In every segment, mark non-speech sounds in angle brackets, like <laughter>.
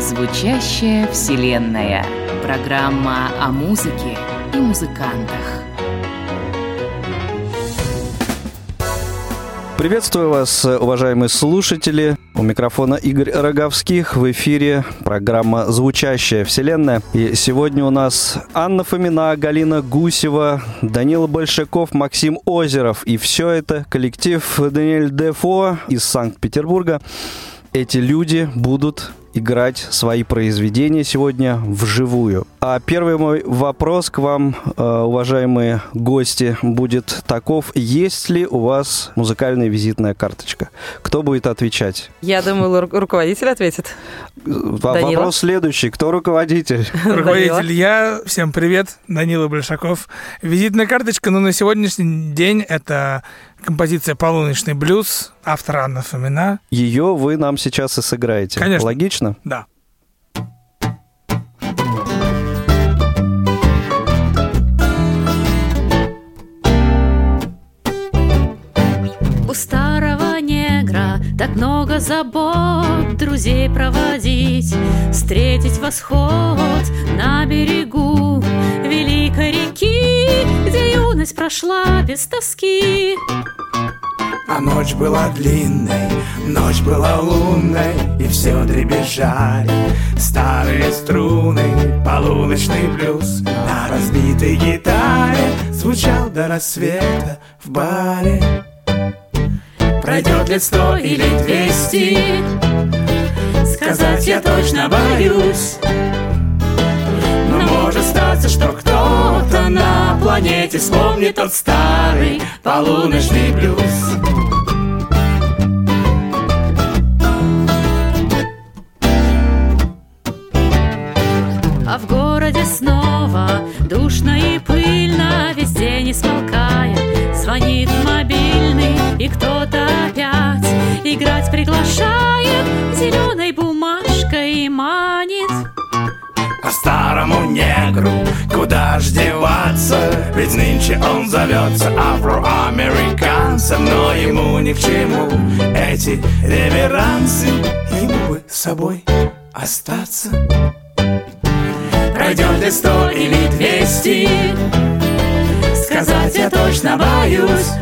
Звучащая вселенная. Программа о музыке и музыкантах. Приветствую вас, уважаемые слушатели. У микрофона Игорь Роговских. В эфире программа «Звучащая вселенная». И сегодня у нас Анна Фомина, Галина Гусева, Данила Большаков, Максим Озеров. И все это коллектив Даниэль Дефо из Санкт-Петербурга. Эти люди будут играть свои произведения сегодня вживую. А первый мой вопрос к вам, э, уважаемые гости, будет таков. Есть ли у вас музыкальная визитная карточка? Кто будет отвечать? Я думаю, ру- руководитель ответит. Данила? Вопрос следующий. Кто руководитель? <laughs> Руководитель я. Всем привет. Данила Большаков. Визитная карточка, ну, на сегодняшний день это композиция «Полуночный блюз», автор Анна Фомина. Ее вы нам сейчас и сыграете. Конечно. Логично? Да. Забот Друзей проводить, встретить восход На берегу великой реки Где юность прошла без тоски. А ночь была длинной, ночь была лунной И все дребезжали. Старые струны Полуночный блюз на разбитой гитаре Звучал до рассвета в баре Пройдет лет сто или двести. Сказать я точно боюсь. Но может статься, что кто-то на планете Вспомнит тот старый полуночный блюз. А в городе снова душно и пыльно Не смолкая звонит мобильный И кто-то опять играть приглашает. Зеленой бумажкой манит. А старому негру куда ж деваться? Ведь нынче он зовется афроамериканцем Но ему ни к чему. Эти реверансы Ему бы с собой остаться. Пройдет ли сто или двести Сказать я точно боюсь.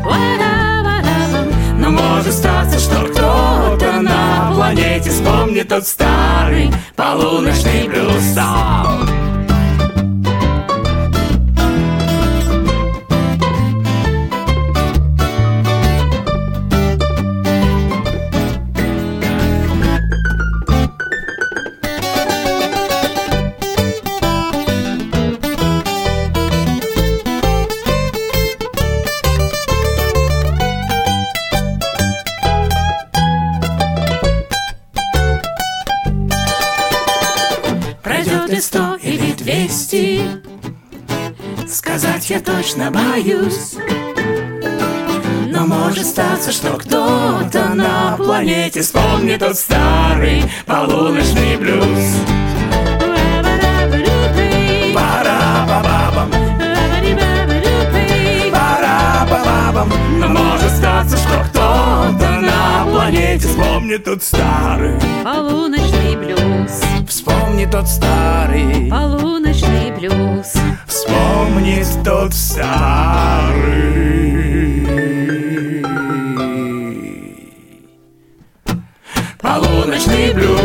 Но может статься, что кто-то на планете Вспомнит тот старый полуночный блюз двести Сказать я точно боюсь. Но может статься, что кто-то на планете Вспомнит тот старый полуночный блюз. Но может статься, что кто-то на планете Вспомнит тот старый Полуночный блюз, Вспомнит тот старый. Полуночный блюз. Вспомнит тот старый. Полуночный блюз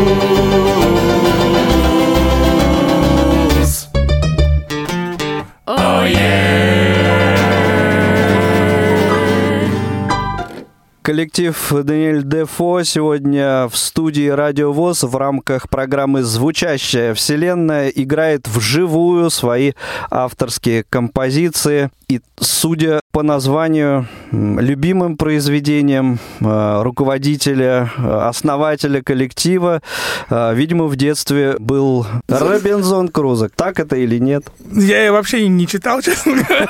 Коллектив Даниэль Дефо сегодня в студии Радио ВОЗ в рамках программы «Звучащая вселенная» играет вживую свои авторские композиции. И, судя по названию, любимым произведением э, руководителя, э, основателя коллектива, э, видимо, в детстве был Робинзон Крузо. Так это или нет? Я вообще не читал, честно говоря.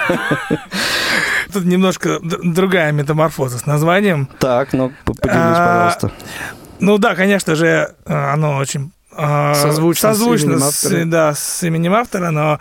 <laughs> Тут немножко другая метаморфоза с названием. Так, ну, поделись, А, пожалуйста. Ну да, конечно же, э, оно очень а, Созвучно с созвучно именем с, автора. да, с именем автора, но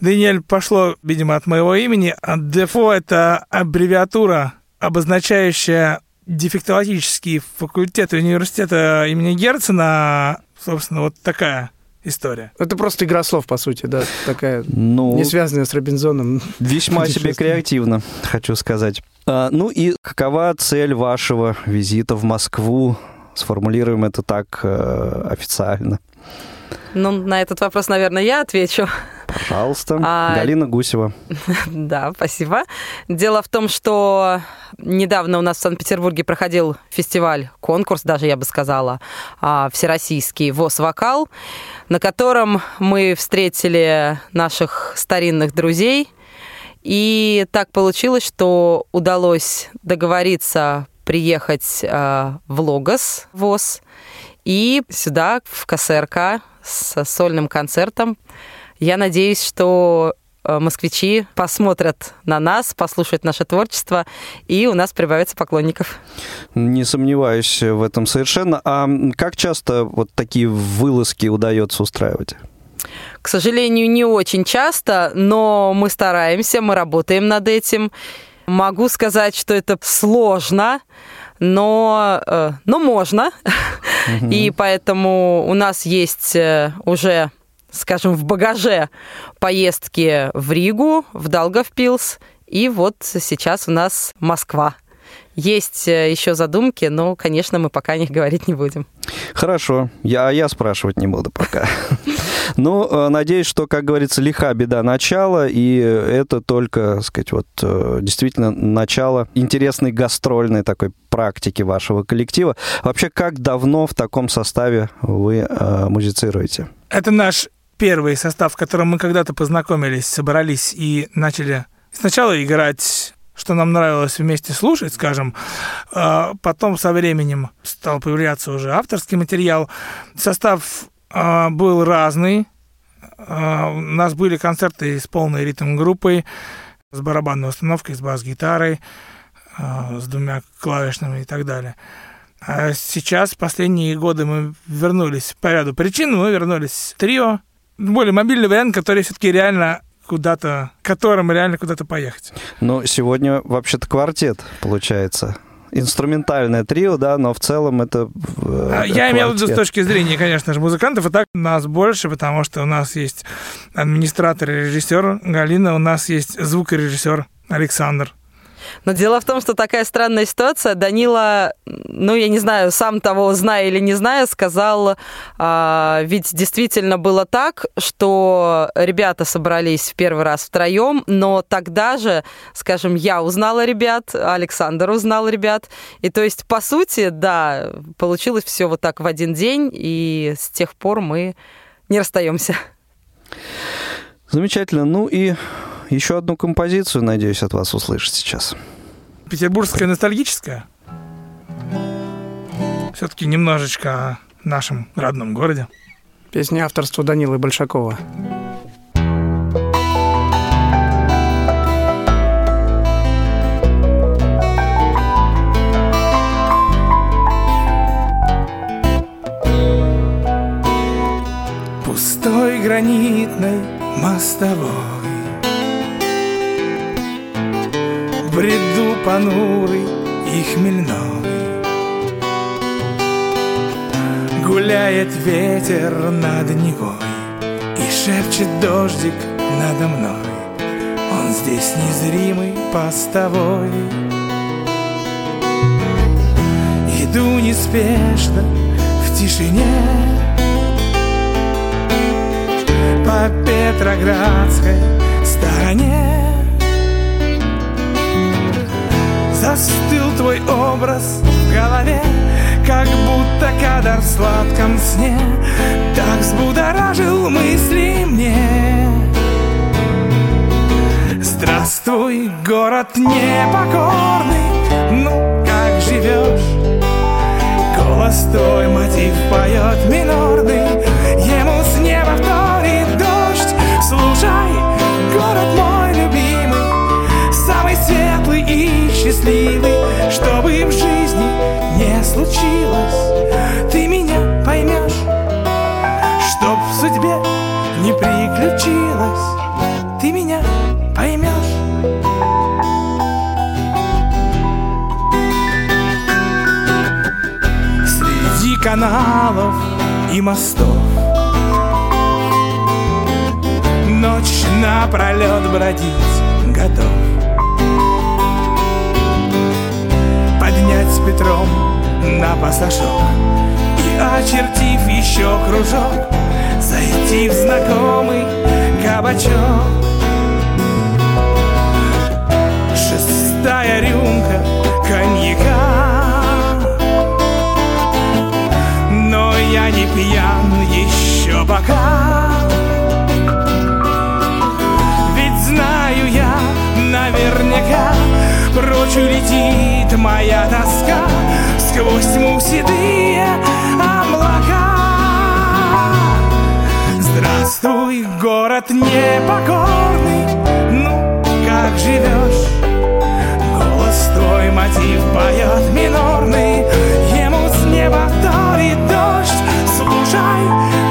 Даниэль пошло, видимо, от моего имени. А Дефо — это аббревиатура, обозначающая дефектологический факультет университета имени Герцена. Собственно, вот такая история. Это просто игра слов, по сути, да, такая, Ну, не связанная с Робинзоном. весьма себе креативно, хочу сказать. А, ну и какова цель вашего визита в Москву? Сформулируем это так э, официально. Ну, на этот вопрос, наверное, я отвечу. Пожалуйста. А- Галина Гусева. <laughs> Да, спасибо. Дело в том, что недавно у нас в Санкт-Петербурге проходил фестиваль, конкурс даже, я бы сказала, а, всероссийский ВОЗ-вокал, на котором мы встретили наших старинных друзей. И так получилось, что удалось договориться приехать а, в Логос ВОЗ и сюда, в КСРК, с сольным концертом. Я надеюсь, что э, москвичи посмотрят на нас, послушают наше творчество, и у нас прибавится поклонников. Не сомневаюсь в этом совершенно. А как часто вот такие вылазки удается устраивать? К сожалению, не очень часто, но мы стараемся, мы работаем над этим. Могу сказать, что это сложно, но, э, но можно. И поэтому у нас есть э, уже, скажем, в багаже поездки в Ригу, в Даугавпилс, и вот сейчас у нас Москва. Есть э, еще задумки, но, конечно, мы пока о них говорить не будем. Хорошо, я, я спрашивать не буду пока. <laughs> Ну, э, надеюсь, что, как говорится, лиха беда начала, и это только, так сказать, вот э, действительно начало интересной гастрольной такой практики вашего коллектива. Вообще, как давно в таком составе вы э, музицируете? Это наш первый состав, в котором мы когда-то познакомились, собрались и начали сначала играть что нам нравилось вместе слушать, скажем, а потом со временем стал появляться уже авторский материал. Состав был разный. А, У нас были концерты с полной ритм-группой, с барабанной установкой, с бас-гитарой, а, с двумя клавишными и так далее. А сейчас, последние годы, мы вернулись по ряду причин, мы вернулись в трио. Более мобильный вариант, который все-таки реально куда-то, которым реально куда-то поехать. Ну, сегодня вообще-то квартет, получается. Инструментальное трио, да, но в целом это... э, А, Я имел в виду с точки зрения, конечно же, музыкантов, и так нас больше, потому что у нас есть администратор и режиссер Галина, у нас есть звукорежиссер Александр. Но дело в том, что такая странная ситуация. Данила, ну, я не знаю, сам того зная или не зная, сказал, а, ведь действительно было так, что ребята собрались в первый раз втроем, но тогда же, скажем, я узнала ребят, Александр узнал ребят. И то есть, по сути, да, получилось все вот так в один день, и с тех пор мы не расстаемся. Замечательно. Ну и еще одну композицию, надеюсь, от вас услышать сейчас. Петербургская ностальгическая. Все-таки немножечко о нашем родном городе. Песня авторства Данилы Большакова. пустой гранитной мостовой Бреду понурый и хмельной. Гуляет ветер над Невой И шепчет дождик надо мной. Он здесь незримый постовой. Иду неспешно в тишине. По Петроградской стороне образ в голове Как будто кадр в сладком сне. Так взбудоражил мысли мне. Здравствуй, город непокорный. Ну, как живешь? Голос твой мотив поет минорный. Ему с неба дождь. Слушай, город мой любимый Самый светлый и счастливый случилось Ты меня поймешь в судьбе не приключилось, ты меня поймешь. Среди каналов и мостов. Ночь напролет бродить готов. Поднять Петром на пассажок И очертив еще кружок Зайти в знакомый кабачок. Шестая рюмка коньяка. Но я не пьян еще пока. Ведь знаю я наверняка Прочь улетит моя тоска Сквозь тьму седые облака Здравствуй, город непокорный Ну, как живешь? Голос твой мотив поет минорный Ему с неба вторит дождь Слушай,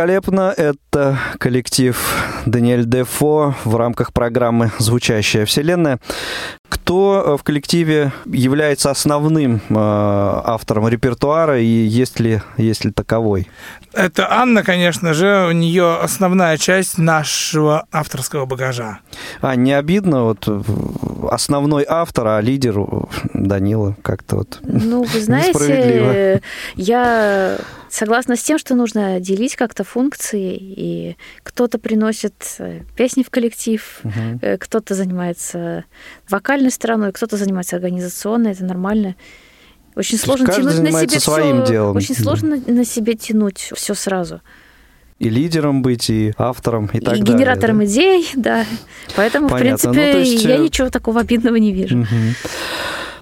Великолепно. Это коллектив Даниэль Дефо в рамках программы «Звучащая вселенная». Кто э, в коллективе является основным э, автором репертуара и есть ли, есть ли таковой? Это Анна, конечно же, у нее основная часть нашего авторского багажа. А, не обидно, вот э, основной автор, а лидер Данила как-то вот Ну, вы <laughs> знаете, я согласна с тем, что нужно делить как-то функции, и кто-то приносит э, песни в коллектив, э, кто-то занимается вокальной стороной, кто-то занимается организационной, это нормально. Очень сложно тянуть на себе своим всё- делом. Очень Да. сложно на себе тянуть все сразу. и лидером быть, и автором, и, И, так далее. генератором да? идей, да. Поэтому, Понятно. в принципе, Ну, есть, я э, ничего такого обидного не вижу. Мгм.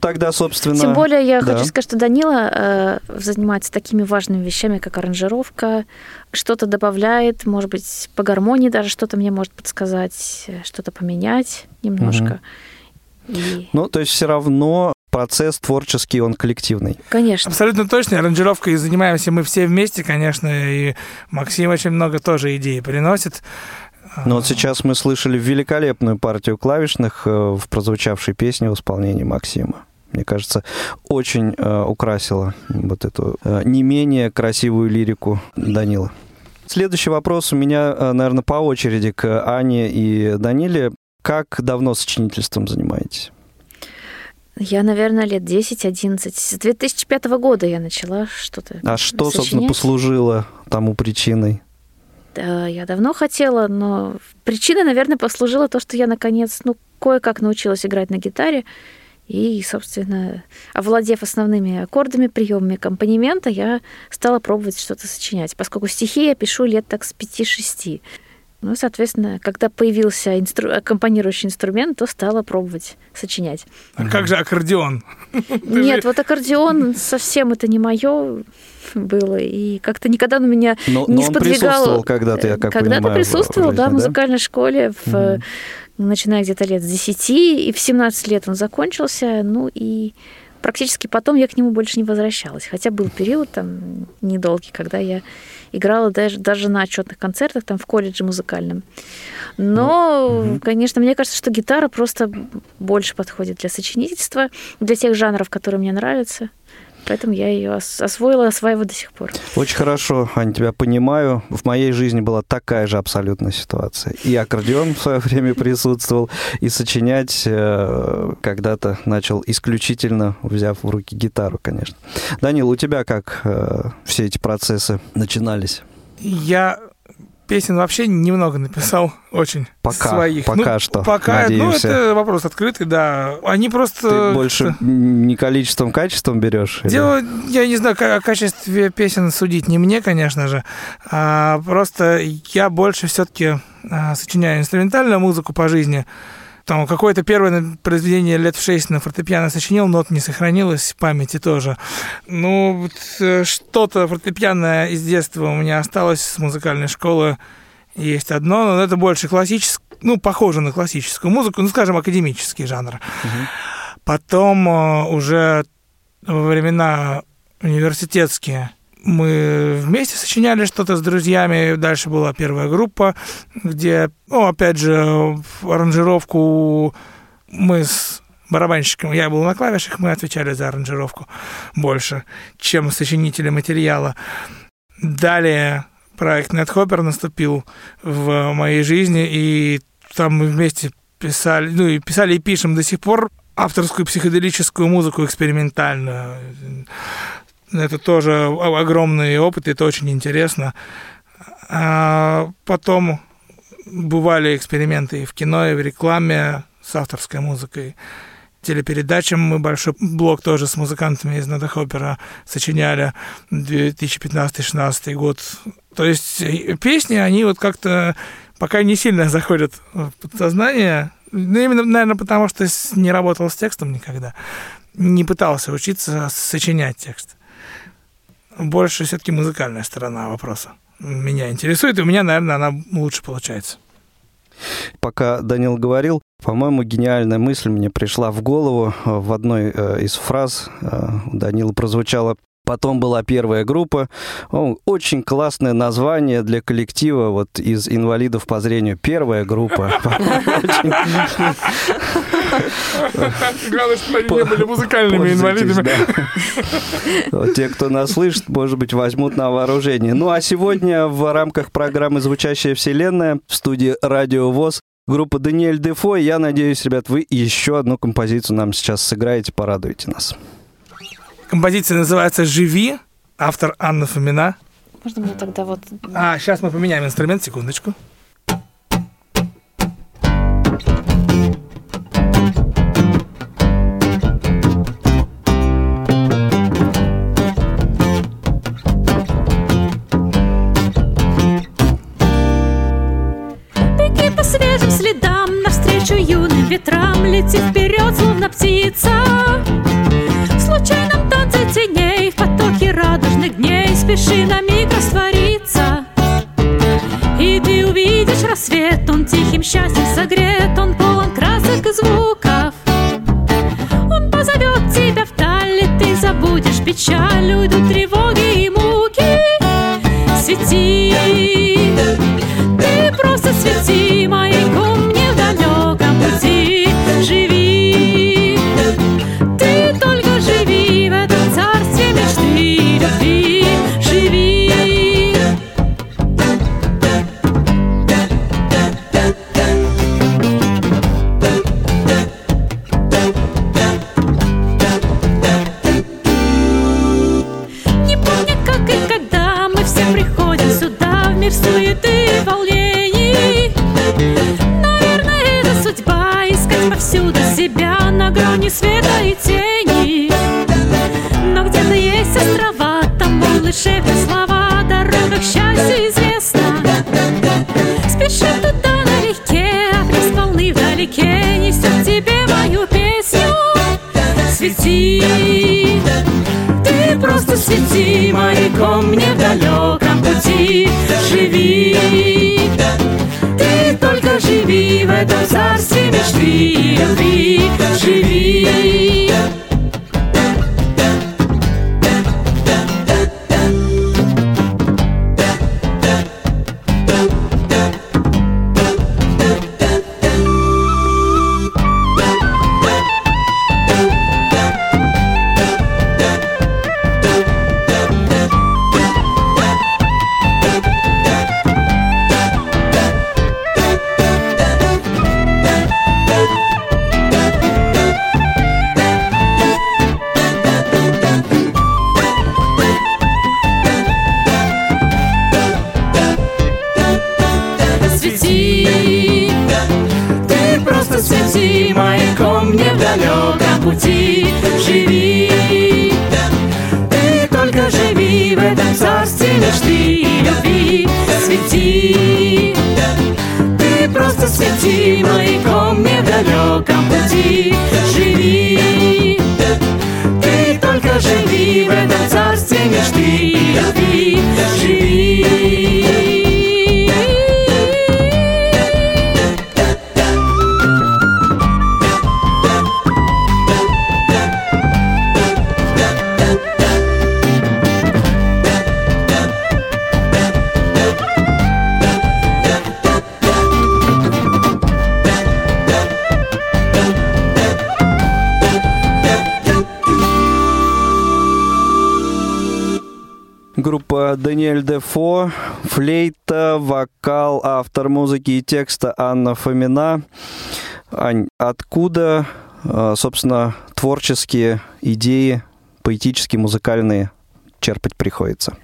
Тогда, собственно... Тем более я да. хочу сказать, что Данила э, занимается такими важными вещами, как аранжировка, что-то добавляет, может быть, по гармонии даже что-то мне может подсказать, э, что-то поменять немножко. И, Ну, то есть все равно процесс творческий, он коллективный. конечно, Абсолютно точно. Аранжировкой занимаемся мы все вместе, конечно, и Максим очень много тоже идей приносит. Но вот сейчас мы слышали великолепную партию клавишных э, в прозвучавшей песне в исполнении Максима. Мне кажется, очень э, украсила вот эту э, не менее красивую лирику Данила. Следующий вопрос у меня, э, наверное, по очереди к Ане и Даниле. Как давно сочинительством занимаетесь? я, наверное, лет 10-11. С 2005 года я начала что-то А что, собственно, сочинять. послужило тому причиной? Да, я давно хотела, но причина, наверное, послужила то, что я наконец, ну, кое-как научилась играть на гитаре. И, собственно, овладев основными аккордами, приемами аккомпанемента, я стала пробовать что-то сочинять, поскольку стихи я пишу лет так с 5-6. Ну, соответственно, когда появился инстру... аккомпанирующий инструмент, то стала пробовать сочинять. А как же аккордеон? <laughs> Нет, вот аккордеон совсем это не мое было, и как-то никогда на меня Но, не но он сподвигало. присутствовал когда-то, я как Когда-то присутствовал, в да, в музыкальной школе, в, Мгм. Начиная где-то лет с 10, и в 17 лет он закончился, ну и практически потом я к нему больше не возвращалась. Хотя был период там недолгий, когда я играла даже, даже на отчетных концертах там в колледже музыкальном. Но, мгм. конечно, мне кажется, что гитара просто больше подходит для сочинительства, для тех жанров, которые мне нравятся. Поэтому я ее освоила, осваиваю до сих пор. Очень хорошо, Ань, тебя понимаю. В моей жизни была такая же абсолютная ситуация. И аккордеон в свое время присутствовал, и сочинять э, когда-то начал исключительно взяв в руки гитару, конечно. Данил, у тебя как э, все эти процессы начинались? Я песен вообще немного написал, <laughs> очень Пока, своих. пока Ну, что, Пока, ну, надеемся. это вопрос открытый, да. Они просто... Ты больше не количеством, качеством берешь? или- Дело, я не знаю, о качестве песен судить не мне, конечно же. А, просто я больше все-таки сочиняю инструментальную музыку по жизни. Там какое-то первое произведение лет в шесть на фортепиано сочинил, нот не сохранилось памяти тоже. Ну, вот, э, что-то фортепианное из детства у меня осталось с музыкальной школы. Есть одно, но это больше классическое, ну, похоже на классическую музыку, ну, скажем, академический жанр. Потом э, уже во времена университетские мы вместе сочиняли что-то с друзьями. Дальше была первая группа, где, ну, опять же, аранжировку мы с барабанщиком, я был на клавишах, мы отвечали за аранжировку больше, чем сочинители материала. Далее проект NetHopper наступил в моей жизни, и там мы вместе писали, ну и писали и пишем до сих пор авторскую психоделическую музыку экспериментальную. Это тоже огромный опыт, это очень интересно. А потом бывали эксперименты и в кино, и в рекламе с авторской музыкой. Телепередачам мы большой блок тоже с музыкантами из Надахопера сочиняли 2015-16 год. То есть э, песни, они вот как-то пока не сильно <laughs> заходят в подсознание. Ну, именно, наверное, потому что не работал с текстом никогда. Не пытался учиться сочинять текст. Больше все-таки музыкальная сторона вопроса меня интересует, и у меня, наверное, она лучше получается. Пока Данил говорил, по-моему, гениальная мысль мне пришла в голову в одной э, из фраз. э, У Данила прозвучало Потом была первая группа. О, очень классное название для коллектива вот из инвалидов по зрению. Первая группа. <laughs> Главное, что они не были музыкальными инвалидами. Те, кто нас слышит, может быть, возьмут на вооружение. Ну а сегодня в рамках программы «Звучащая вселенная» в студии «Радио ВОЗ» группа Даниэль Дефо. Я надеюсь, ребят, вы еще одну композицию нам сейчас сыграете, порадуете нас. Композиция называется «Живи», автор Анна Фомина. Можно мне тогда вот... А, сейчас мы поменяем инструмент, секундочку. Дней Спеши музыки и текста Анна Фомина. Ань, откуда, э, собственно, творческие идеи, поэтические, музыкальные черпать приходится?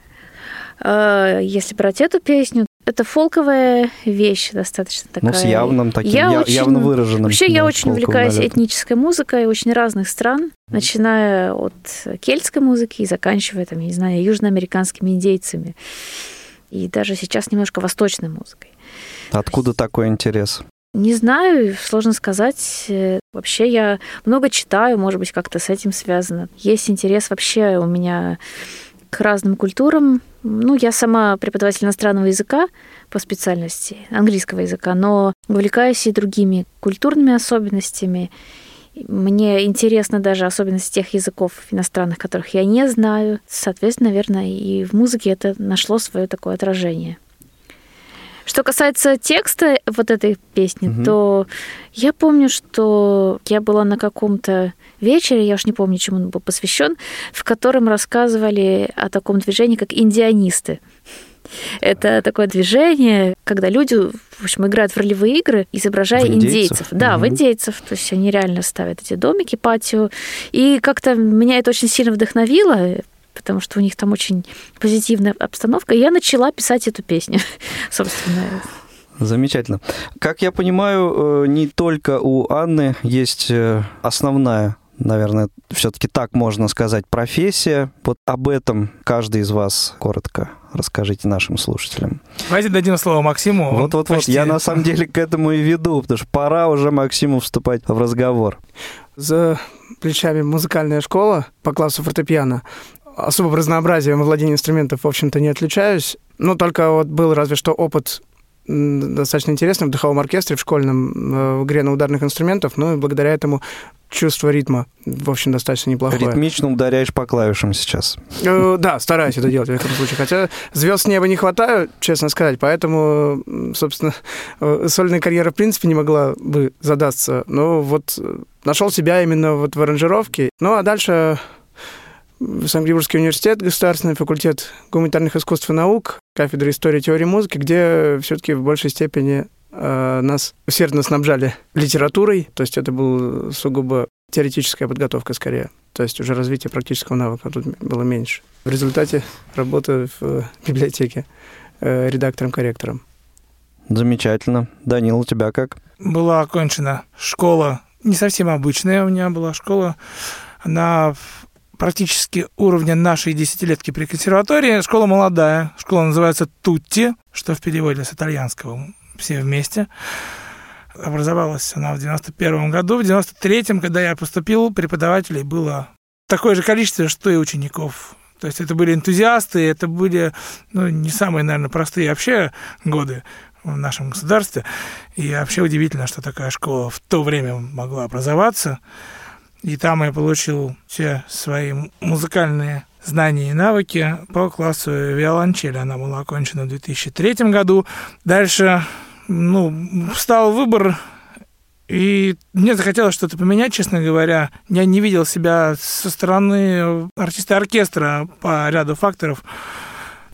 А, Если брать эту песню, это фолковая вещь достаточно такая. Ну, с явным таким, Я я- очень- явно выраженным. Вообще, я очень увлекаюсь налетом. этнической музыкой очень разных стран, начиная от кельтской музыки и заканчивая, там, я не знаю, южноамериканскими индейцами. И даже сейчас немножко восточной музыкой. Откуда такой интерес? Не знаю, сложно сказать. Э, Вообще я много читаю, может быть, как-то с этим связано. Есть интерес вообще у меня к разным культурам. Ну, я сама преподаватель иностранного языка по специальности, английского языка, но увлекаюсь и другими культурными особенностями. Мне интересно даже особенности тех языков иностранных, которых я не знаю. Соответственно, наверное, и в музыке это нашло свое такое отражение. Что касается текста вот этой песни, Мгм. то я помню, что я была на каком-то вечере, я уж не помню, чему он был посвящен, в котором рассказывали о таком движении, как индианисты. Это такое движение, когда люди, в общем, играют в ролевые игры, изображая В индейцев? индейцев. Да, в Мгм. индейцев. То есть они реально ставят эти домики, патио. И как-то меня это очень сильно вдохновило, потому что у них там очень позитивная обстановка. И я начала писать эту песню, <laughs> собственно. Замечательно. Как я понимаю, э, не только у Анны есть э, основная, наверное, все-таки так можно сказать, профессия. Вот об этом каждый из вас коротко расскажите нашим слушателям. Давайте дадим слово Максиму. Вот-вот-вот, почти- я на самом деле к этому и веду, потому что пора уже Максиму вступать в разговор. За плечами музыкальная школа по классу фортепиано. Особым разнообразием во владении инструментов, в общем-то, не отличаюсь. Но только вот был разве что опыт достаточно интересный в духовом оркестре, в школьном, э, в игре на ударных инструментах. Ну и благодаря этому чувство ритма, в общем, достаточно неплохое. Ритмично ударяешь по клавишам сейчас. Э, Да, стараюсь это делать в этом случае. Хотя звезд с неба не хватает, честно сказать, поэтому, собственно, э, сольная карьера в принципе не могла бы задаться. Но вот нашел себя именно вот в аранжировке. Ну а дальше в Санкт-Петербургский университет, государственный факультет гуманитарных искусств и наук, кафедра истории и теории музыки, где все-таки в большей степени э, нас усердно снабжали литературой, то есть это была сугубо теоретическая подготовка скорее. То есть уже развитие практического навыка тут было меньше. В результате работы в библиотеке э, редактором-корректором. Замечательно. Данил, у тебя как? была окончена школа, не совсем обычная у меня была школа. Она практически уровня нашей десятилетки при консерватории. Школа молодая. Школа называется Тутти, что в переводе с итальянского «все вместе». Образовалась она в 91 году. В 93-м, когда я поступил, преподавателей было такое же количество, что и учеников. То есть это были энтузиасты, это были ну, не самые, наверное, простые вообще годы в нашем государстве. И вообще удивительно, что такая школа в то время могла образоваться. И там я получил все свои музыкальные знания и навыки по классу виолончели. Она была окончена в 2003 году. Дальше ну, стал выбор, и мне захотелось что-то поменять, честно говоря. Я не видел себя со стороны артиста оркестра по ряду факторов.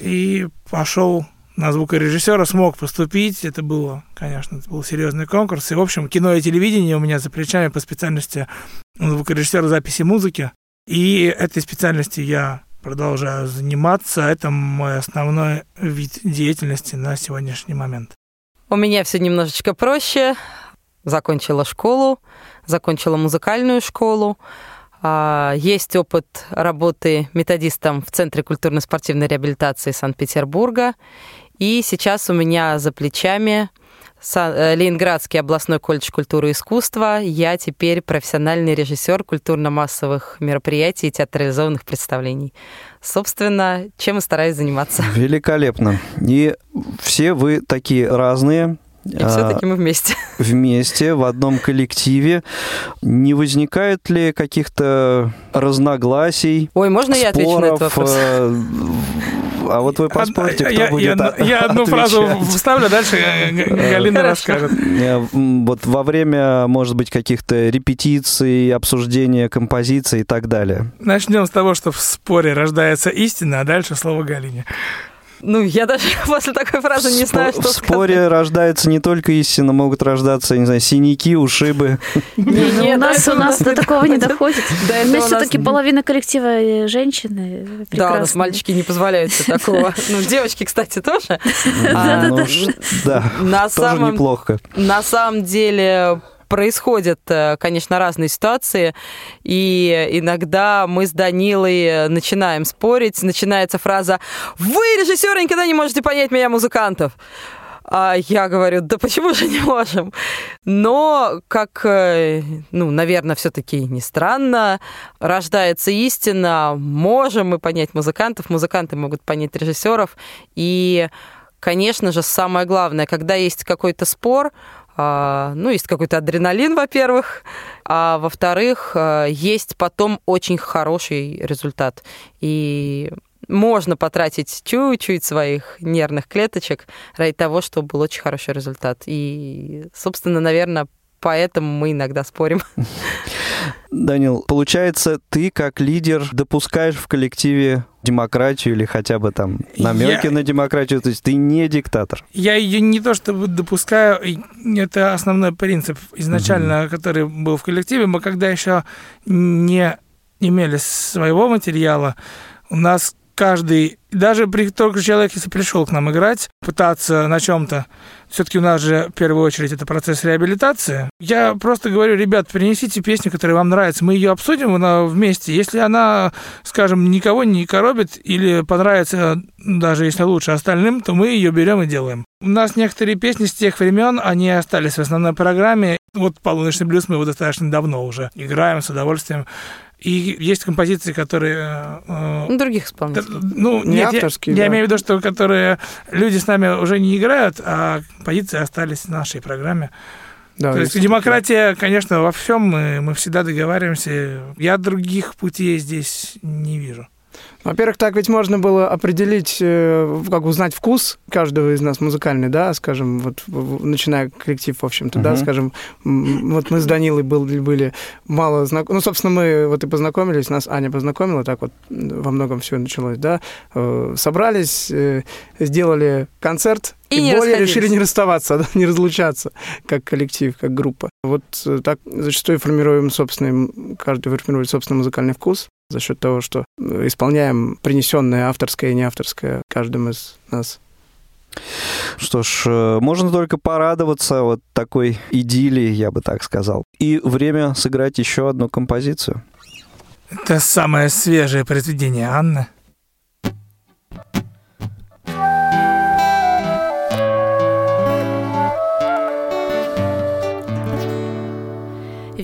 И пошел на звукорежиссера, смог поступить. Это было, конечно, это был серьезный конкурс. И, в общем, кино и телевидение у меня за плечами по специальности звукорежиссера записи музыки. И этой специальности я продолжаю заниматься. Это мой основной вид деятельности на сегодняшний момент. У меня все немножечко проще. Закончила школу, закончила музыкальную школу. А, есть опыт работы методистом в Центре культурно-спортивной реабилитации Санкт-Петербурга. И сейчас у меня за плечами Ленинградский областной колледж культуры и искусства. Я теперь профессиональный режиссер культурно-массовых мероприятий и театрализованных представлений. Собственно, чем и стараюсь заниматься. Великолепно. И все вы такие разные, и все-таки мы вместе. <laughs> Вместе, в одном коллективе. Не возникает ли каких-то разногласий? Ой, можно споров, я отвечу на этот вопрос? Э, а вот вы поспорьте, кто я, будет Я, я одну фразу вставлю, дальше Галина расскажет. Э, вот во время, может быть, каких-то репетиций, обсуждения композиции и так далее. Начнем с того, что в споре рождается истина, а дальше слово Галине. Ну, я даже <laughs> после такой фразы не знаю, что В споре сказать. рождается не только истина, могут рождаться, не знаю, синяки, ушибы. <laughs> Не, у нас у нас до такого не доходит. <laughs> Мы все-таки половина коллектива э, женщины. Да, у нас мальчики не позволяют такого. Ну, девочки, кстати, тоже. Да, тоже неплохо. На самом деле происходят, э, конечно, разные ситуации, и иногда мы с Данилой начинаем спорить, начинается фраза «Вы, режиссеры, никогда не можете понять меня, музыкантов!» А я говорю, да почему же не можем? Но, как, э, ну, наверное, все-таки не странно, рождается истина, можем мы понять музыкантов, музыканты могут понять режиссеров. И, конечно же, самое главное, когда есть какой-то спор, ну, есть какой-то адреналин, во-первых, а во-вторых, а, есть потом очень хороший результат. И можно потратить чуть-чуть своих нервных клеточек ради того, чтобы был очень хороший результат. И, собственно, наверное, поэтому мы иногда спорим. Данил, получается, ты как лидер допускаешь в коллективе демократию или хотя бы там намеки я... на демократию, то есть ты не диктатор. Я ее не то чтобы допускаю, это основной принцип изначально, угу. который был в коллективе. Мы когда еще не имели своего материала, у нас каждый, даже при только человек, если пришел к нам играть, пытаться на чем-то, все-таки у нас же в первую очередь это процесс реабилитации. Я просто говорю, ребят, принесите песню, которая вам нравится, мы ее обсудим вместе. Если она, скажем, никого не коробит или понравится, даже если лучше остальным, то мы ее берем и делаем. У нас некоторые песни с тех времен, они остались в основной программе. Вот «Полуночный блюз» мы его достаточно давно уже играем с удовольствием. И есть композиции, которые... Э, ну, других исполнителей. Ну, не нет, авторские, я, да. я имею в виду, что которые люди с нами уже не играют, а композиции остались в нашей программе. Да, То есть демократия, конечно, во всем мы, мы всегда договариваемся. Я других путей здесь не вижу. Во-первых, так ведь можно было определить, э, как узнать вкус каждого из нас музыкальный, да, скажем, вот начиная коллектив, в общем-то, uh-huh. да, скажем, вот мы с Данилой были, были мало знакомы, ну, собственно, мы вот и познакомились, нас Аня познакомила, так вот во многом все началось, да, э, собрались, э, сделали концерт, и, и более решили не расставаться, <laughs> да, не разлучаться, как коллектив, как группа. Вот так зачастую формируем собственный, каждый формирует собственный музыкальный вкус за счет того, что исполняем принесенное авторское и неавторское каждым из нас. Что ж, э, можно только порадоваться вот такой идиллии, я бы так сказал. И время сыграть еще одну композицию. Это самое свежее произведение Анны.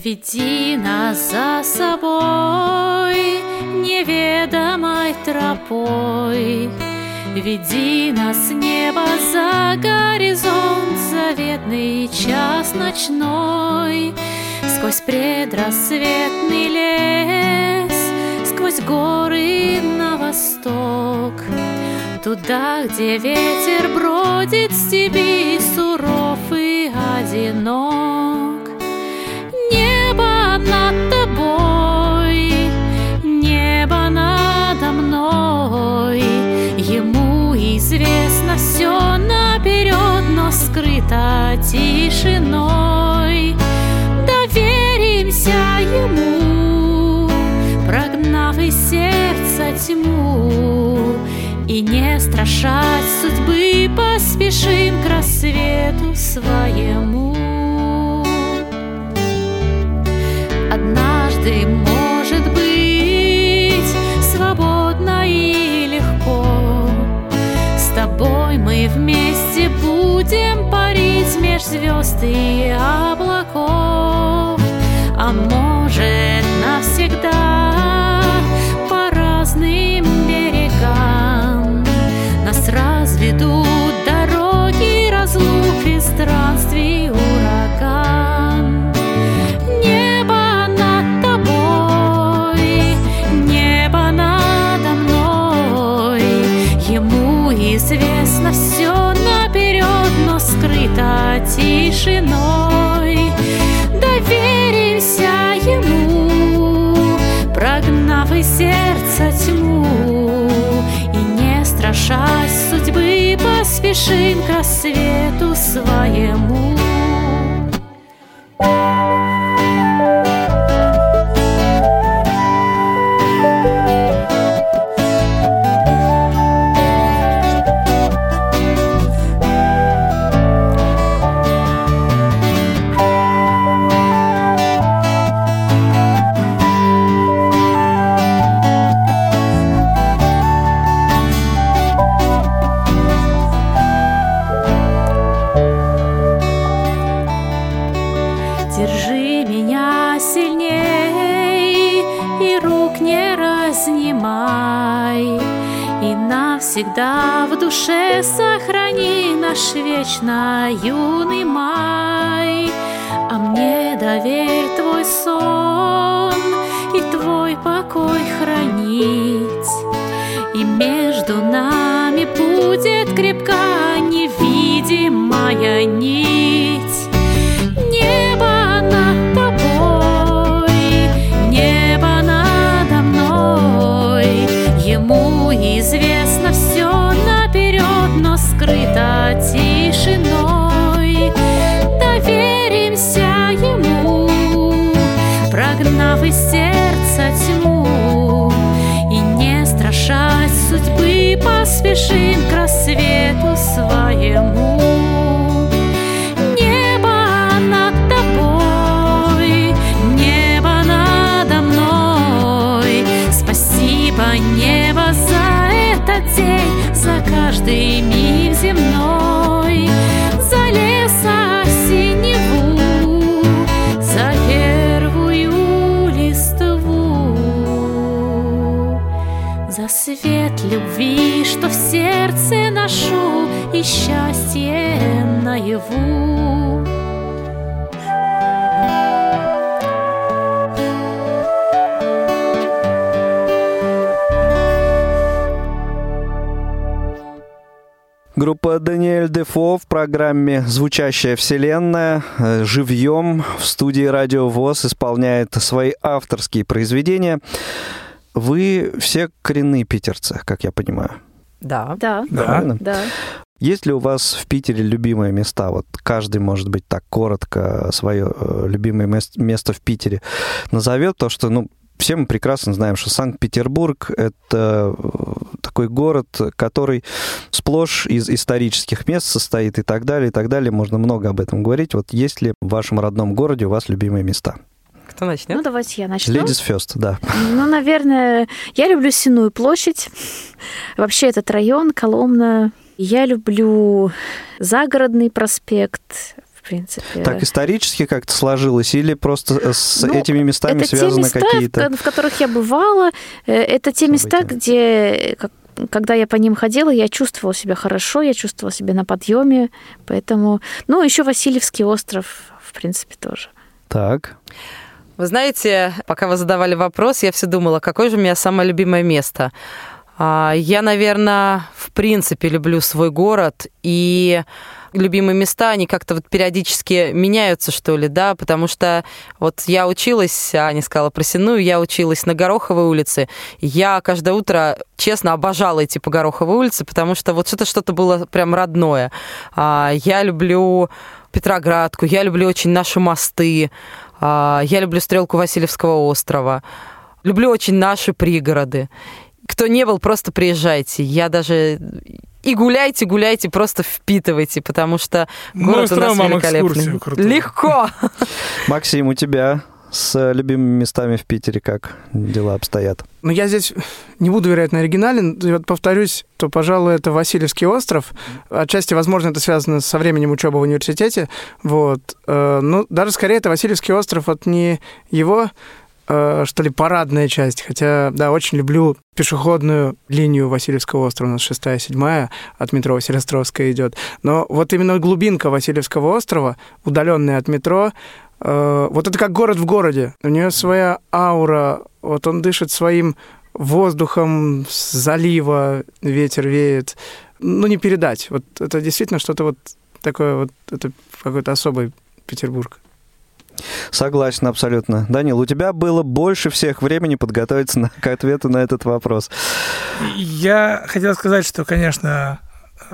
Веди нас за собой неведомой тропой, Веди нас с неба за горизонт, заветный час ночной, Сквозь предрассветный лес, сквозь горы на восток, Туда, где ветер бродит степи, суров и одинок. И не страшать судьбы, поспешим к рассвету своему. Однажды, может быть, свободно и легко С тобой мы вместе будем парить меж звезд и облаков А может, тишиной. Доверимся ему, прогнав из сердца тьму. И не страшась судьбы, поспешим к рассвету своему. Наш вечно юный май. А мне доверь твой сон и твой покой хранить, И между нами будет крепка невидимая нить. Поспешим к рассвету своему. Небо над тобой, небо надо мной. Спасибо, небо, за этот день, за каждый миг земной, за леса синеву, за первую листву, за свет любви, что в сердце ношу, и счастье наяву. Группа Даниэль Дефо в программе «Звучащая вселенная» э, живьем в студии Радио ВОЗ исполняет свои авторские произведения. Вы все коренные питерцы, как я понимаю. Да. Да. Правильно? да. Есть ли у вас в Питере любимые места? Вот каждый, может быть, так коротко свое э, любимое мес- место в Питере назовет, то что, ну, все мы прекрасно знаем, что Санкт-Петербург — это э, такой город, который сплошь из исторических мест состоит и так далее, и так далее. Можно много об этом говорить. Вот есть ли в вашем родном городе у вас любимые места? Кто начнет? Ну, давайте я начну. Ladies first, да. Ну, наверное, я люблю Синую площадь. Вообще этот район, Коломна. Я люблю Загородный проспект, в принципе. Так исторически как-то сложилось или просто с Ну, этими местами это те связаны места, какие-то... в, в которых я бывала. Э, Это те места, где, как- когда я по ним ходила, я чувствовала себя хорошо, я чувствовала себя на подъеме. Поэтому, ну, еще Васильевский остров, в принципе, тоже. Так, Вы знаете, пока вы задавали вопрос, я все думала, какое же у меня самое любимое место. А, Я, наверное, в принципе люблю свой город, и любимые места, они как-то вот периодически меняются, что ли, да, потому что вот я училась, Аня сказала про Сенную, я училась на Гороховой улице. Я каждое утро, честно, обожала идти по Гороховой улице, потому что вот это что-то было прям родное. А, Я люблю Петроградку, я люблю очень наши мосты, я люблю стрелку Васильевского острова, люблю очень наши пригороды. Кто не был, просто приезжайте. Я даже и гуляйте, гуляйте, просто впитывайте, потому что Мы город у нас великолепный. Легко. Максим, у тебя с любимыми местами в Питере как дела обстоят? Ну, я здесь не буду, вероятно, оригинален. И вот повторюсь, то, пожалуй, это Васильевский остров. Отчасти, возможно, это связано со временем учебы в университете. Вот. Э, Ну, даже скорее это Васильевский остров, вот не его э, что ли, парадная часть. Хотя, да, очень люблю пешеходную линию Васильевского острова. У нас шестая, седьмая от метро Василиостровская идет. Но вот именно глубинка Васильевского острова, удаленная от метро, вот это как город в городе. У нее своя аура, вот он дышит своим воздухом с залива, ветер веет. Ну, не передать. Вот это действительно что-то вот такое вот, это какой-то особый Петербург. Согласен абсолютно. Данил, у тебя было больше всех времени подготовиться на- к ответу на этот вопрос. Я хотел сказать, что, конечно,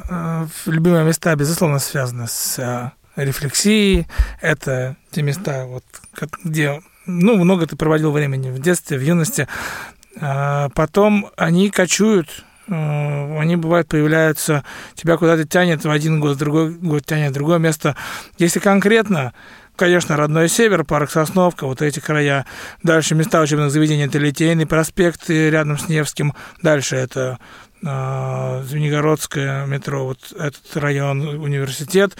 э, любимые места, безусловно, связаны с рефлексией. Это те места, вот, где ну, много ты проводил времени в детстве, в юности. А Потом они кочуют, э, они бывают появляются, тебя куда-то тянет в один год, в другой год тянет в другое место. Если конкретно, конечно, родной север, парк Сосновка, вот эти края. Дальше места учебных заведений, это Литейный проспект э, рядом с Невским. Дальше это Звенигородское метро, вот этот район, университет.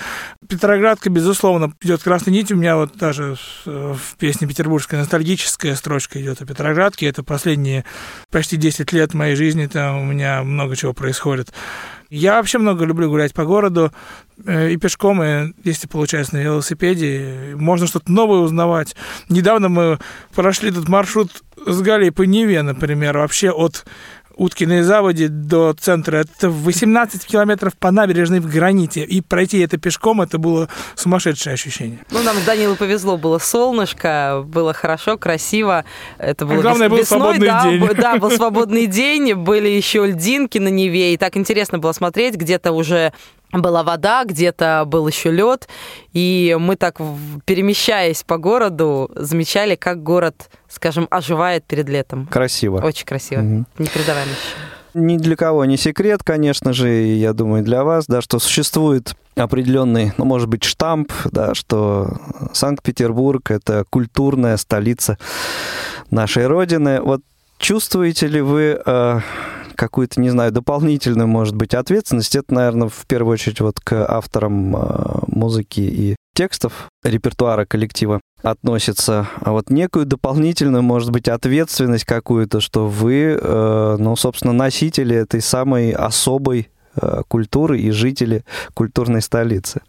Петроградка, безусловно, идет красной нитью. У меня вот даже в песне петербургская ностальгическая строчка идет о Петроградке. Это последние почти 10 лет моей жизни, там у меня много чего происходит. Я вообще много люблю гулять по городу э, и пешком, и если получается на велосипеде, можно что-то новое узнавать. Недавно мы прошли этот маршрут с Галей по Неве, например, вообще от Уткиной заводи до центра. Это 18 километров по набережной в граните. И пройти это пешком, это было сумасшедшее ощущение. Ну, нам с Данилой повезло, было солнышко, было хорошо, красиво. Это было А главное, вес- был весной, свободный да, день. да, был <laughs> свободный день, были еще льдинки на Неве, и так интересно было смотреть, где-то уже была вода, где-то был еще лед, и мы так, перемещаясь по городу, замечали, как город, скажем, оживает перед летом. Красиво. Очень красиво, Мгм. непередаваемое ощущение. Ни для кого не секрет, конечно же, и я думаю, для вас, да, что существует определенный, ну, может быть, штамп, да, что Санкт-Петербург — это культурная столица нашей Родины. Вот чувствуете ли вы э, какую-то, не знаю, дополнительную, может быть, ответственность? Это, наверное, в первую очередь вот к авторам э, музыки и текстов репертуара коллектива относится, а вот некую дополнительную, может быть, ответственность какую-то, что вы, э, ну, собственно, носители этой самой особой э, культуры и жители культурной столицы.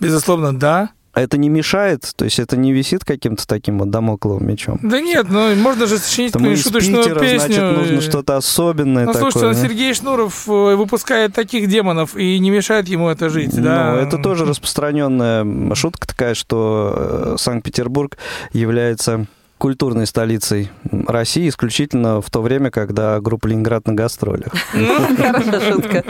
Безусловно, да. Это не мешает, то есть это не висит каким-то таким вот домокловым мечом. Да нет, ну можно же сочинить из шуточную Питера, песню. значит, нужно и- что-то особенное Ну, такое. слушайте, да? Сергей Шнуров э, выпускает таких демонов и не мешает ему это жить, да? Ну, это тоже распространенная шутка такая, что э, Санкт-Петербург является культурной столицей России исключительно в то время, когда группа Ленинград на гастролях. Ну, хорошая шутка.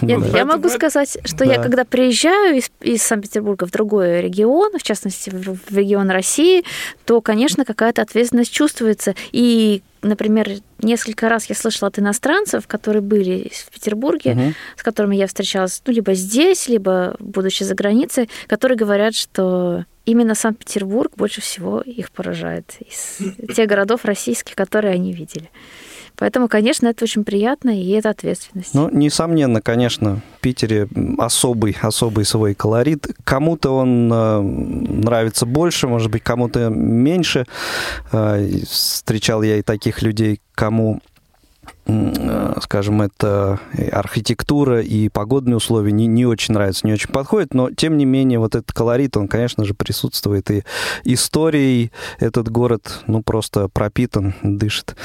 Я, могу сказать, что я Да. когда приезжаю из, Санкт-Петербурга в другой регион, в частности в, регион России, то, конечно, какая-то ответственность чувствуется. И, например, несколько раз я слышала от иностранцев, которые были в Петербурге, с которыми я встречалась, ну, либо здесь, либо будучи за границей, которые говорят, что именно Санкт-Петербург больше всего их поражает из <laughs> тех городов российских, которые они видели. Поэтому, конечно, это очень приятно, и это ответственность. Ну, несомненно, конечно, в Питере особый, особый свой колорит. Кому-то он э, нравится больше, может быть, кому-то меньше. Э, встречал я и таких людей, кому скажем, это архитектура и погодные условия не, не очень нравятся, не очень подходят, но тем не менее вот этот колорит, он, конечно же, присутствует и историей этот город, ну, просто пропитан, дышит.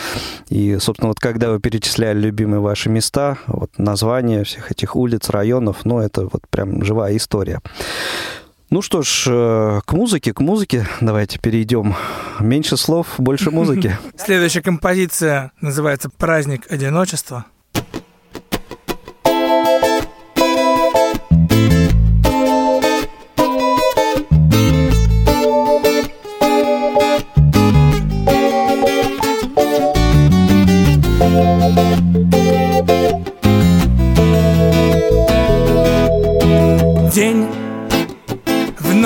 И, собственно, вот когда вы перечисляли любимые ваши места, вот названия всех этих улиц, районов, ну, это вот прям живая история. Ну что ж, э, к музыке, к музыке давайте перейдем. Меньше слов, больше музыки. <laughs> Следующая композиция называется «Праздник одиночества».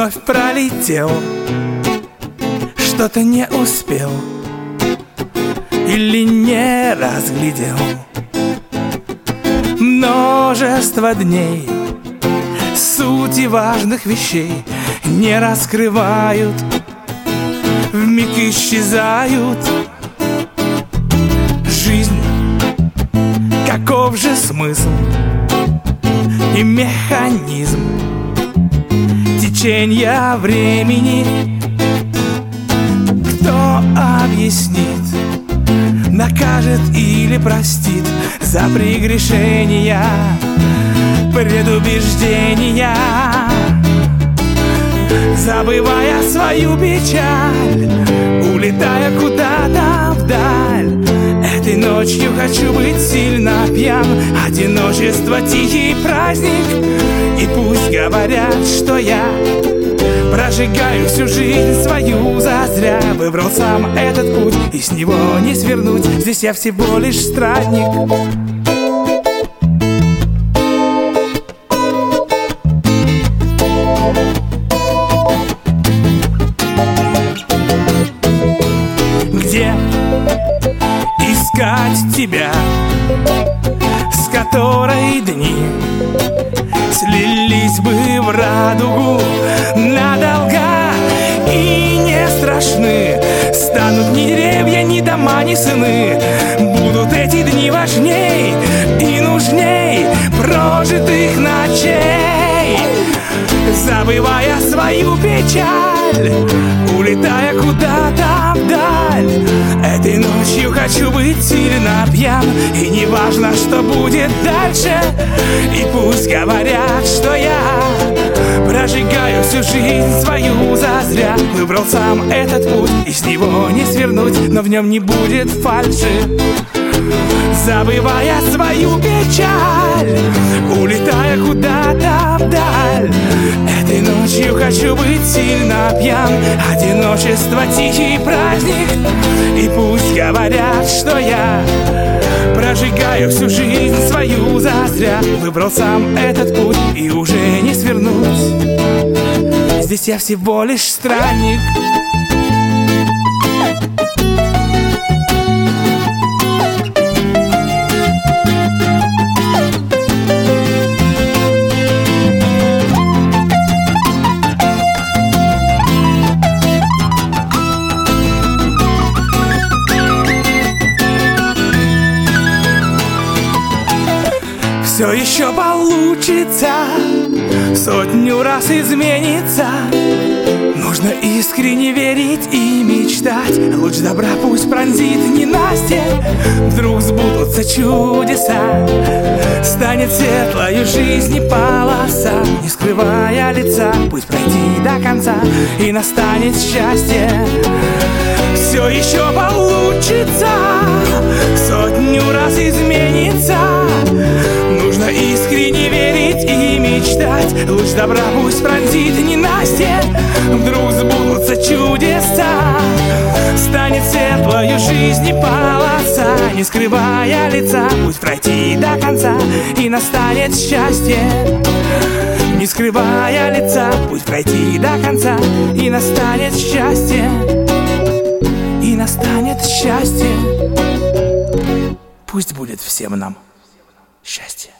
Вновь пролетел. Что-то не успел Или не разглядел. Множество дней Сути важных вещей Не раскрывают Вмиг исчезают. Жизнь Каков же смысл И механизм течения времени. Кто объяснит, накажет или простит За прегрешения, предубеждения? Забывая свою печаль, улетая куда-то вдаль ночью хочу быть сильно пьян. Одиночество тихий праздник И пусть говорят, что я Прожигаю всю жизнь свою. Зазря Выбрал сам этот путь И с него не свернуть. Здесь я всего лишь странник тебя С которой дни Слились бы в радугу надолго. И не страшны Станут ни деревья, ни дома, ни сыны. Будут эти дни важней и нужней Прожитых ночей. Забывая свою печаль Улетая куда-то вдаль Этой ночью хочу быть сильно пьян И не важно, что будет дальше. И пусть говорят, что я Прожигаю всю жизнь свою зазря Выбрал сам этот путь И с него не свернуть Но в нем не будет фальши. Забывая свою печаль Улетая куда-то вдаль ночью хочу быть сильно пьян. Одиночество тихий праздник. И пусть говорят, что я Прожигаю всю жизнь свою зазря. Выбрал сам этот путь и уже не свернуть Здесь я всего лишь странник Сотню раз изменится. Нужно искренне верить и мечтать. Луч добра пусть пронзит ненастье. Вдруг сбудутся чудеса. Станет светлою жизни полоса. Не скрывая лица Пусть пройти до конца. И настанет счастье. Все еще получится. Сотню раз изменится и мечтать. Луч добра пусть пронзит ненастье Вдруг сбудутся чудеса. Станет светлою жизни полоса Не скрывая лица. Пусть пройти до конца И настанет счастье. Не Не скрывая лица, путь пройти до конца И настанет счастье. И настанет счастье. Пусть будет всем нам счастье.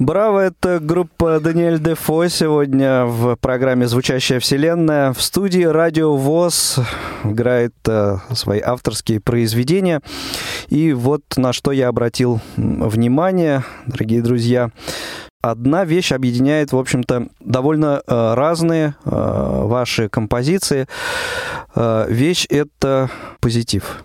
Браво, это группа Даниэль Дефо сегодня в программе «Звучащая вселенная». В студии Радио ВОЗ играет э, свои авторские произведения. И вот на что я обратил внимание, дорогие друзья. Одна вещь объединяет, в общем-то, довольно э, разные э, ваши композиции. Э, вещь — это позитив.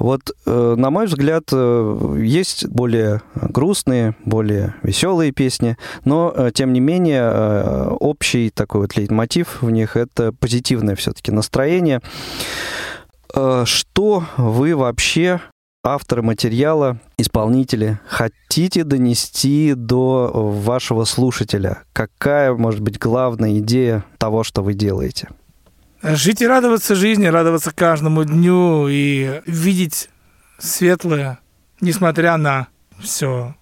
Вот, э, на мой взгляд, э, есть более грустные, более веселые песни, но, э, тем не менее, общий такой вот лейтмотив в них — это позитивное все-таки настроение. Что вы вообще авторы материала, исполнители, хотите донести до вашего слушателя? Какая, может быть, главная идея того, что вы делаете? Жить и радоваться жизни, радоваться каждому дню и видеть светлое, несмотря на все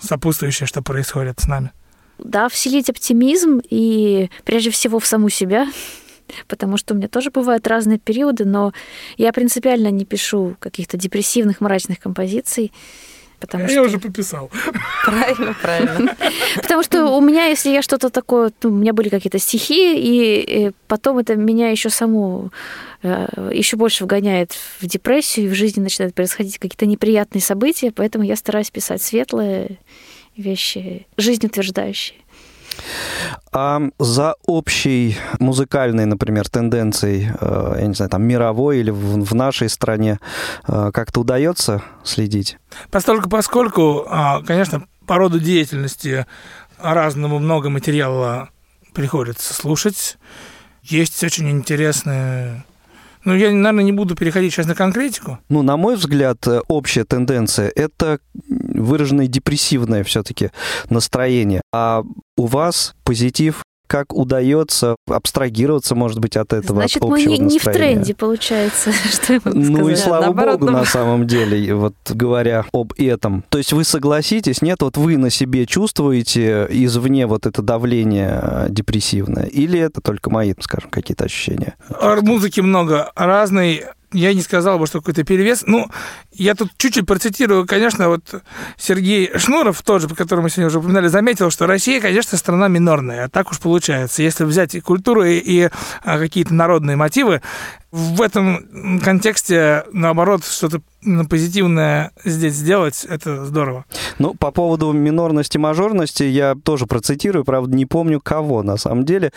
сопутствующее, что происходит с нами. Да, вселить оптимизм и прежде всего в саму себя, <laughs> потому что у меня тоже бывают разные периоды, но я принципиально не пишу каких-то депрессивных, мрачных композиций. Потому я что... уже пописал. Правильно, <laughs> правильно. Потому что у меня, если я что-то такое, ну, у меня были какие-то стихи, и, потом это меня еще саму э, еще больше вгоняет в депрессию, и в жизни начинают происходить какие-то неприятные события, поэтому я стараюсь писать светлые вещи, жизнеутверждающие. А за общей музыкальной, например, тенденцией, э, я не знаю, там мировой или в нашей стране, э, как-то удается следить? Постольку, поскольку, а, конечно, по роду деятельности разному много материала приходится слушать. Есть очень интересные ну, я, наверное, не буду переходить сейчас на конкретику. Ну, на мой взгляд, э, общая тенденция – это выраженное депрессивное все-таки настроение. А у вас позитив как удается абстрагироваться, может быть, от этого Значит, от мы не, не в тренде, получается, <laughs> что я могу Ну сказать. и слава Наоборот, богу, ну... на самом деле, вот говоря об этом. То есть вы согласитесь, нет, вот вы на себе чувствуете извне вот это давление э, депрессивное, или это только мои, скажем, какие-то ощущения? Музыки много разной я не сказал бы, что какой-то перевес. Ну, я тут чуть-чуть процитирую, конечно, вот Сергей Шнуров, тоже, по которому мы сегодня уже упоминали, заметил, что Россия, конечно, страна минорная. Так уж получается. Если взять и культуру, и, и а, какие-то народные мотивы, в этом контексте, наоборот, что-то позитивное здесь сделать, это здорово. Ну, по поводу минорности, мажорности я тоже процитирую, правда, не помню кого на самом деле.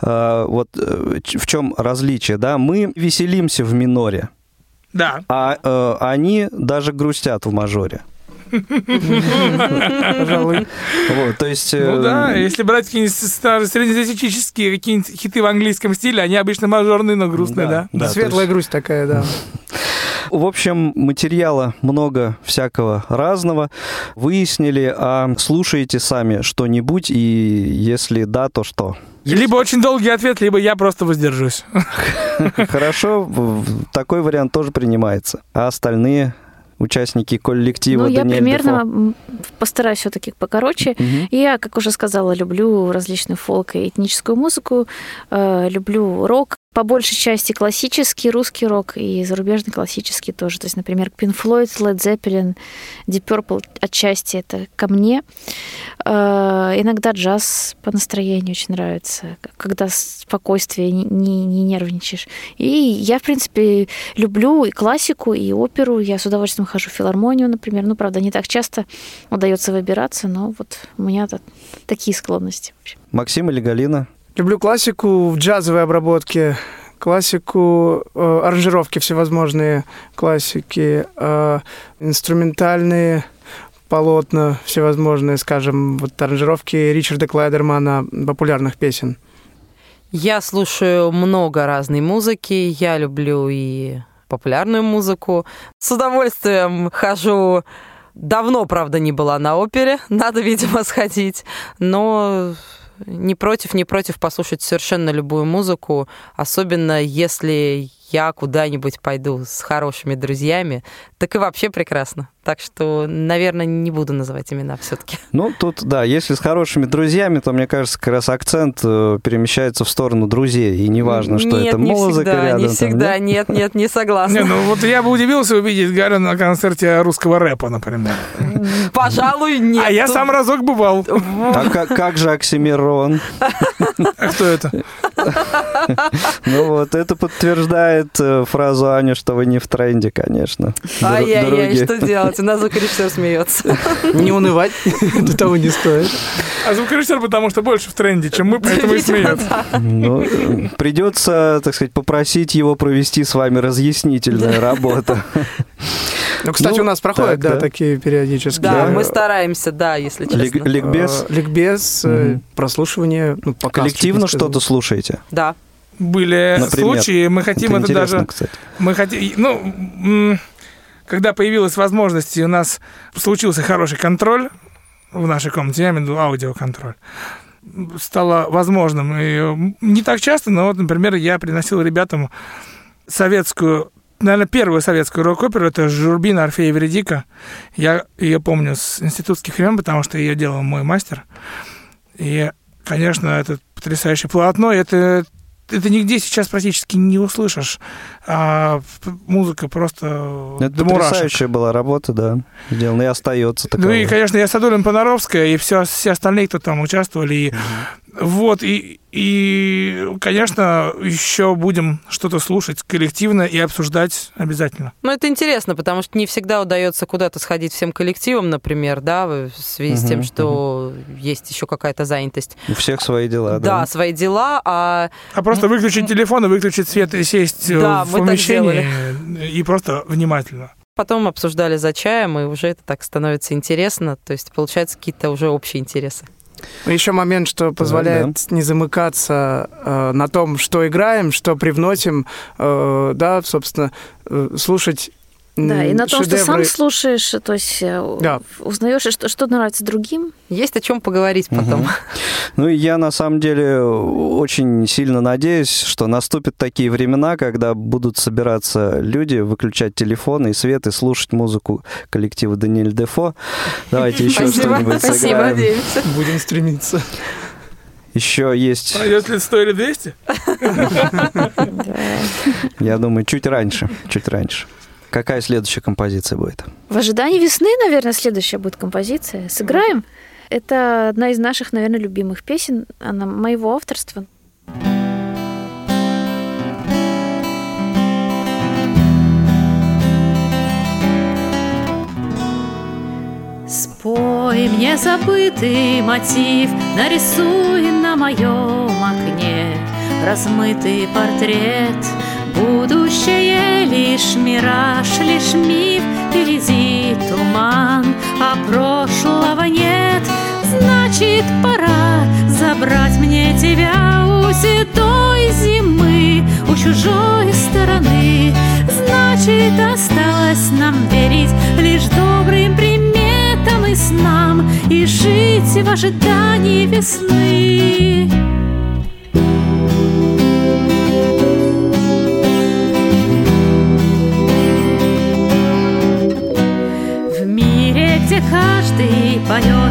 А, вот э, в чем различие, да? Мы веселимся в миноре, да. а э, они даже грустят в мажоре. Пожалуй. Вот, то есть... Ну э, да, если брать какие-нибудь среднестатистические какие-нибудь хиты в английском стиле, они обычно мажорные, но грустные, да? да, Светлая есть- грусть такая, да. В общем, материала много всякого разного. Выяснили, а слушаете сами что-нибудь, и если да, то что? Либо очень долгий ответ, либо я просто воздержусь. <laughs> Хорошо, такой вариант тоже принимается. А остальные участники коллектива Ну, я Даниэль примерно Дефо? постараюсь все-таки покороче. Мгм. И Я, как уже сказала, люблю различную фолк и этническую музыку, э, люблю рок, по большей части классический русский рок и зарубежный классический тоже. То есть, например, Pink Floyd, Led Zeppelin, Deep Purple отчасти это ко мне. Э, Иногда джаз по настроению очень нравится, когда спокойствие, не, не- не нервничаешь. И я, в принципе, люблю и классику, и оперу. Я с удовольствием хожу в филармонию, например. Ну, правда, не так часто удается выбираться, но вот у меня так- такие склонности. Максим или Галина? Люблю классику в джазовой обработке, классику, э, аранжировки всевозможные классики, э, инструментальные полотна всевозможные, скажем, вот аранжировки Ричарда Клайдермана популярных песен. Я слушаю много разной музыки. Я люблю и популярную музыку. С удовольствием хожу. Давно, правда, не была на опере. <laughs> Надо, видимо, сходить. Но не против, не против послушать совершенно любую музыку, особенно если я куда-нибудь пойду с хорошими друзьями, так и вообще прекрасно. Так что, наверное, не буду называть имена все-таки. Ну, тут, да, если с хорошими друзьями, то, мне кажется, как раз акцент э, перемещается в сторону друзей, и неважно, что нет, это не музыка всегда, рядом. Не там, всегда, да? нет, нет, не согласна. Не, ну вот я бы удивился увидеть Галю на концерте русского рэпа, например. Пожалуй, нет. А я сам разок бывал. А как, как же Оксимирон? А кто это? Ну вот, это подтверждает э, фразу Ани, что вы не в тренде, конечно. Ай-яй-яй, что делать? У нас звукорежиссер смеется. <laughs> Не унывать, <laughs> до того не стоит. А звукорежиссер, потому что больше в тренде, чем мы, поэтому и смеется. да. Ну, придется, так сказать, попросить его провести с вами разъяснительную работу. Ну, кстати, Ну, у нас проходят, так, да, да. такие периодически. Да, э, мы стараемся, да, если честно. Ликбез? э, Ликбез, Мгм. прослушивание, ну, показ, Коллективно что-то слушаете? Да. Были Например? случаи, мы хотим это, интересно, даже... кстати. Мы хотим, ну, м, когда появилась возможность, и у нас случился хороший контроль в нашей комнате, я имею в виду аудиоконтроль, стало возможным. И не так часто, но вот, например, я приносил ребятам советскую, наверное, первую советскую рок-оперу, это Журбина Орфея Веридика. Я ее помню с институтских времен, потому что ее делал мой мастер. И, конечно, это потрясающее полотно, это это нигде сейчас практически не услышишь. А музыка просто Это до мурашек. потрясающая была работа, да, сделана и остается Ну таковой. и, конечно, я Садулин Понаровская, и все, все остальные, кто там участвовали. И, Вот, и, и, конечно, еще будем что-то слушать коллективно и обсуждать обязательно. Ну, это интересно, потому что не всегда удается куда-то сходить всем коллективом, например, да, в связи с тем, что есть еще какая-то занятость. У всех свои дела, Да, да. свои дела, а А просто выключить телефон и выключить свет и сесть э, Да, в помещении и просто внимательно. потом обсуждали за чаем, и уже это так становится интересно, то есть получаются какие-то уже общие интересы. Еще момент, что позволяет не замыкаться э, на том, что играем, что привносим, э, да, собственно, э, слушать Да, и на том, что сам шедевры. слушаешь, то есть э, Да. узнаешь, что, что нравится другим. Есть о чем поговорить потом. Мгм. Ну я на самом деле очень сильно надеюсь, что наступят такие времена, когда будут собираться люди, выключать телефоны и свет и слушать музыку коллектива Даниэль Дефо. Давайте еще Спасибо, что-нибудь спасибо, сыграем. надеемся. Будем стремиться. Еще есть, А если 100 или 200? я думаю, чуть раньше, чуть раньше. Какая следующая композиция будет? В ожидании весны, наверное, следующая будет композиция. Сыграем. Это одна из наших, наверное, любимых песен. Она моего авторства. Спой мне забытый мотив, нарисуй на моем окне размытый портрет. Будущее лишь мираж, лишь миф, впереди туман, а прошлого нет. Значит, пора забрать мне тебя у седой зимы, у чужой стороны. Значит, осталось нам верить лишь добрым приметам и снам и жить в ожидании весны.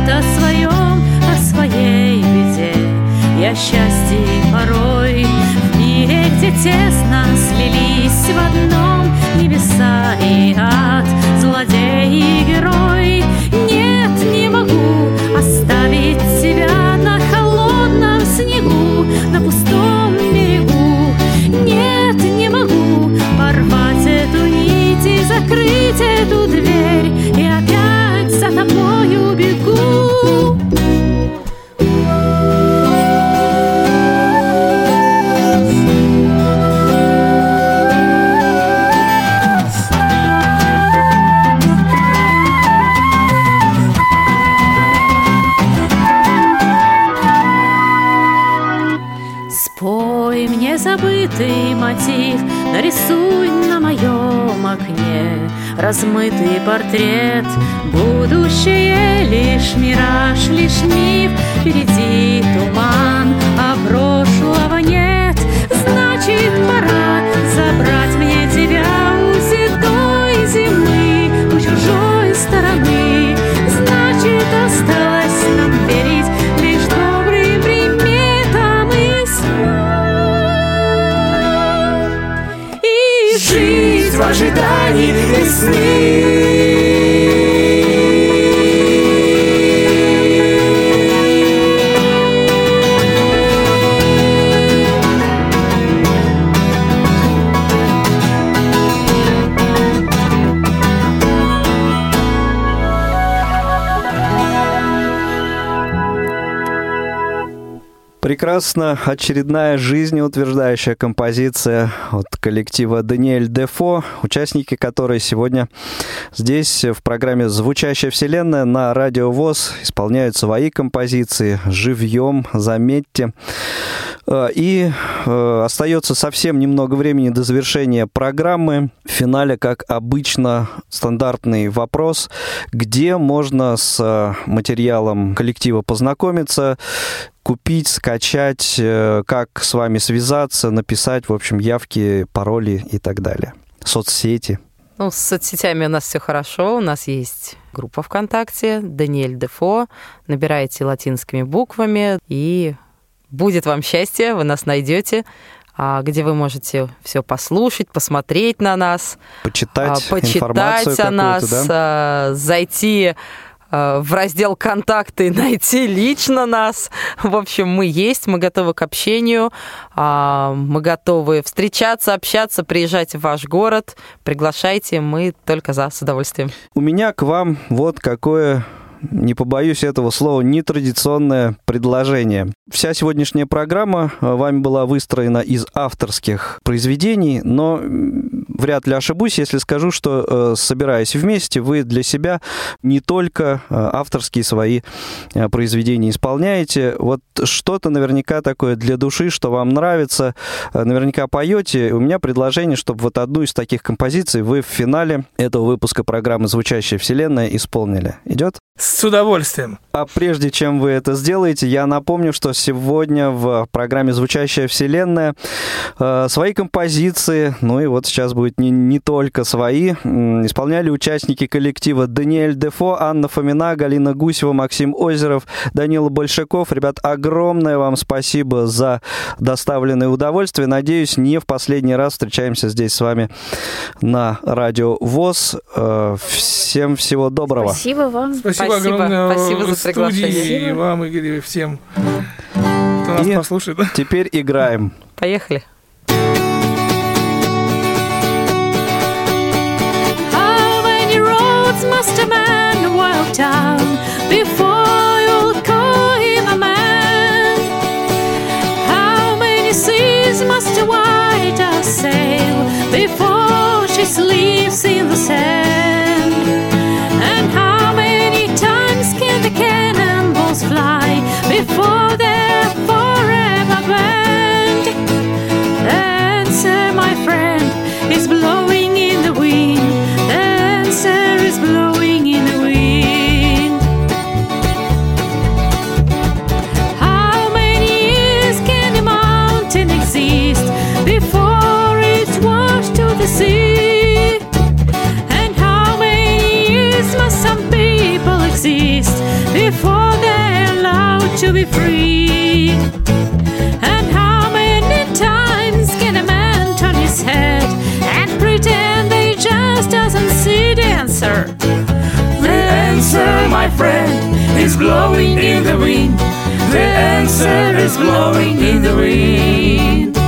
О своем, о своей беде о счастье порой. В мире, где тесно слились в одном небеса и ад, нарисуй на моем окне размытый портрет. Будущее лишь мираж, лишь миф, впереди туман, а Прекрасно. Очередная жизнеутверждающая композиция от коллектива Даниэль Дефо, участники которой сегодня здесь в программе «Звучащая вселенная» на Радио ВОЗ исполняют свои композиции живьем, заметьте. Э, и э, остается совсем немного времени до завершения программы. В финале, как обычно, стандартный вопрос, где можно с э, материалом коллектива познакомиться, купить, скачать, как с вами связаться, написать, в общем, явки, пароли и так далее. Соцсети. Ну, с соцсетями у нас все хорошо. У нас есть группа ВКонтакте «Даниэль Дефо». Набираете латинскими буквами, и будет вам счастье, вы нас найдете а, где вы можете все послушать, посмотреть на нас, почитать, а, почитать о нас, да? А, зайти в раздел «Контакты» <laughs> найти лично нас. В общем, мы есть, мы готовы к общению, мы готовы встречаться, общаться, приезжать в ваш город, приглашайте, мы только за, с удовольствием. У меня к вам вот какое не побоюсь этого слова, нетрадиционное предложение. Вся сегодняшняя программа э, вами была выстроена из авторских произведений, но вряд ли ошибусь, если скажу, что, э, собираясь вместе, вы для себя не только э, авторские свои произведения исполняете. Вот что-то наверняка такое для души, что вам нравится, наверняка поете. У меня предложение, чтобы вот одну из таких композиций вы в финале этого выпуска программы «Звучащая вселенная» исполнили. Идет? С удовольствием. А прежде чем вы это сделаете, я напомню, что сегодня в программе «Звучащая вселенная» э, свои композиции, ну и вот сейчас будет не, не только свои, исполняли участники коллектива Даниэль Дефо, Анна Фомина, Галина Гусева, Максим Озеров, Данила Большаков. Ребят, огромное вам спасибо за доставленное удовольствие. Надеюсь, не в последний раз встречаемся здесь с вами на радио ВОЗ. Э, всем всего доброго. Спасибо вам. Спасибо, Спасибо огромное Спасибо за приглашение. и вам, Игорь, и всем, кто нас и послушает. Теперь играем. Поехали. Must a man walk down before you'll call him a man? How many seas must a white sail before she sleeps in the sand? And how many times can the cannonballs fly before they're forever. The answer, my friend, is blowing in the wind. Answer is blowing in the wind. How many years can a mountain exist before it's washed to the sea? And how many years must some people exist? before they're allowed to be free. Answer? The answer, my friend, is blowing in the wind. The answer is blowing in the wind.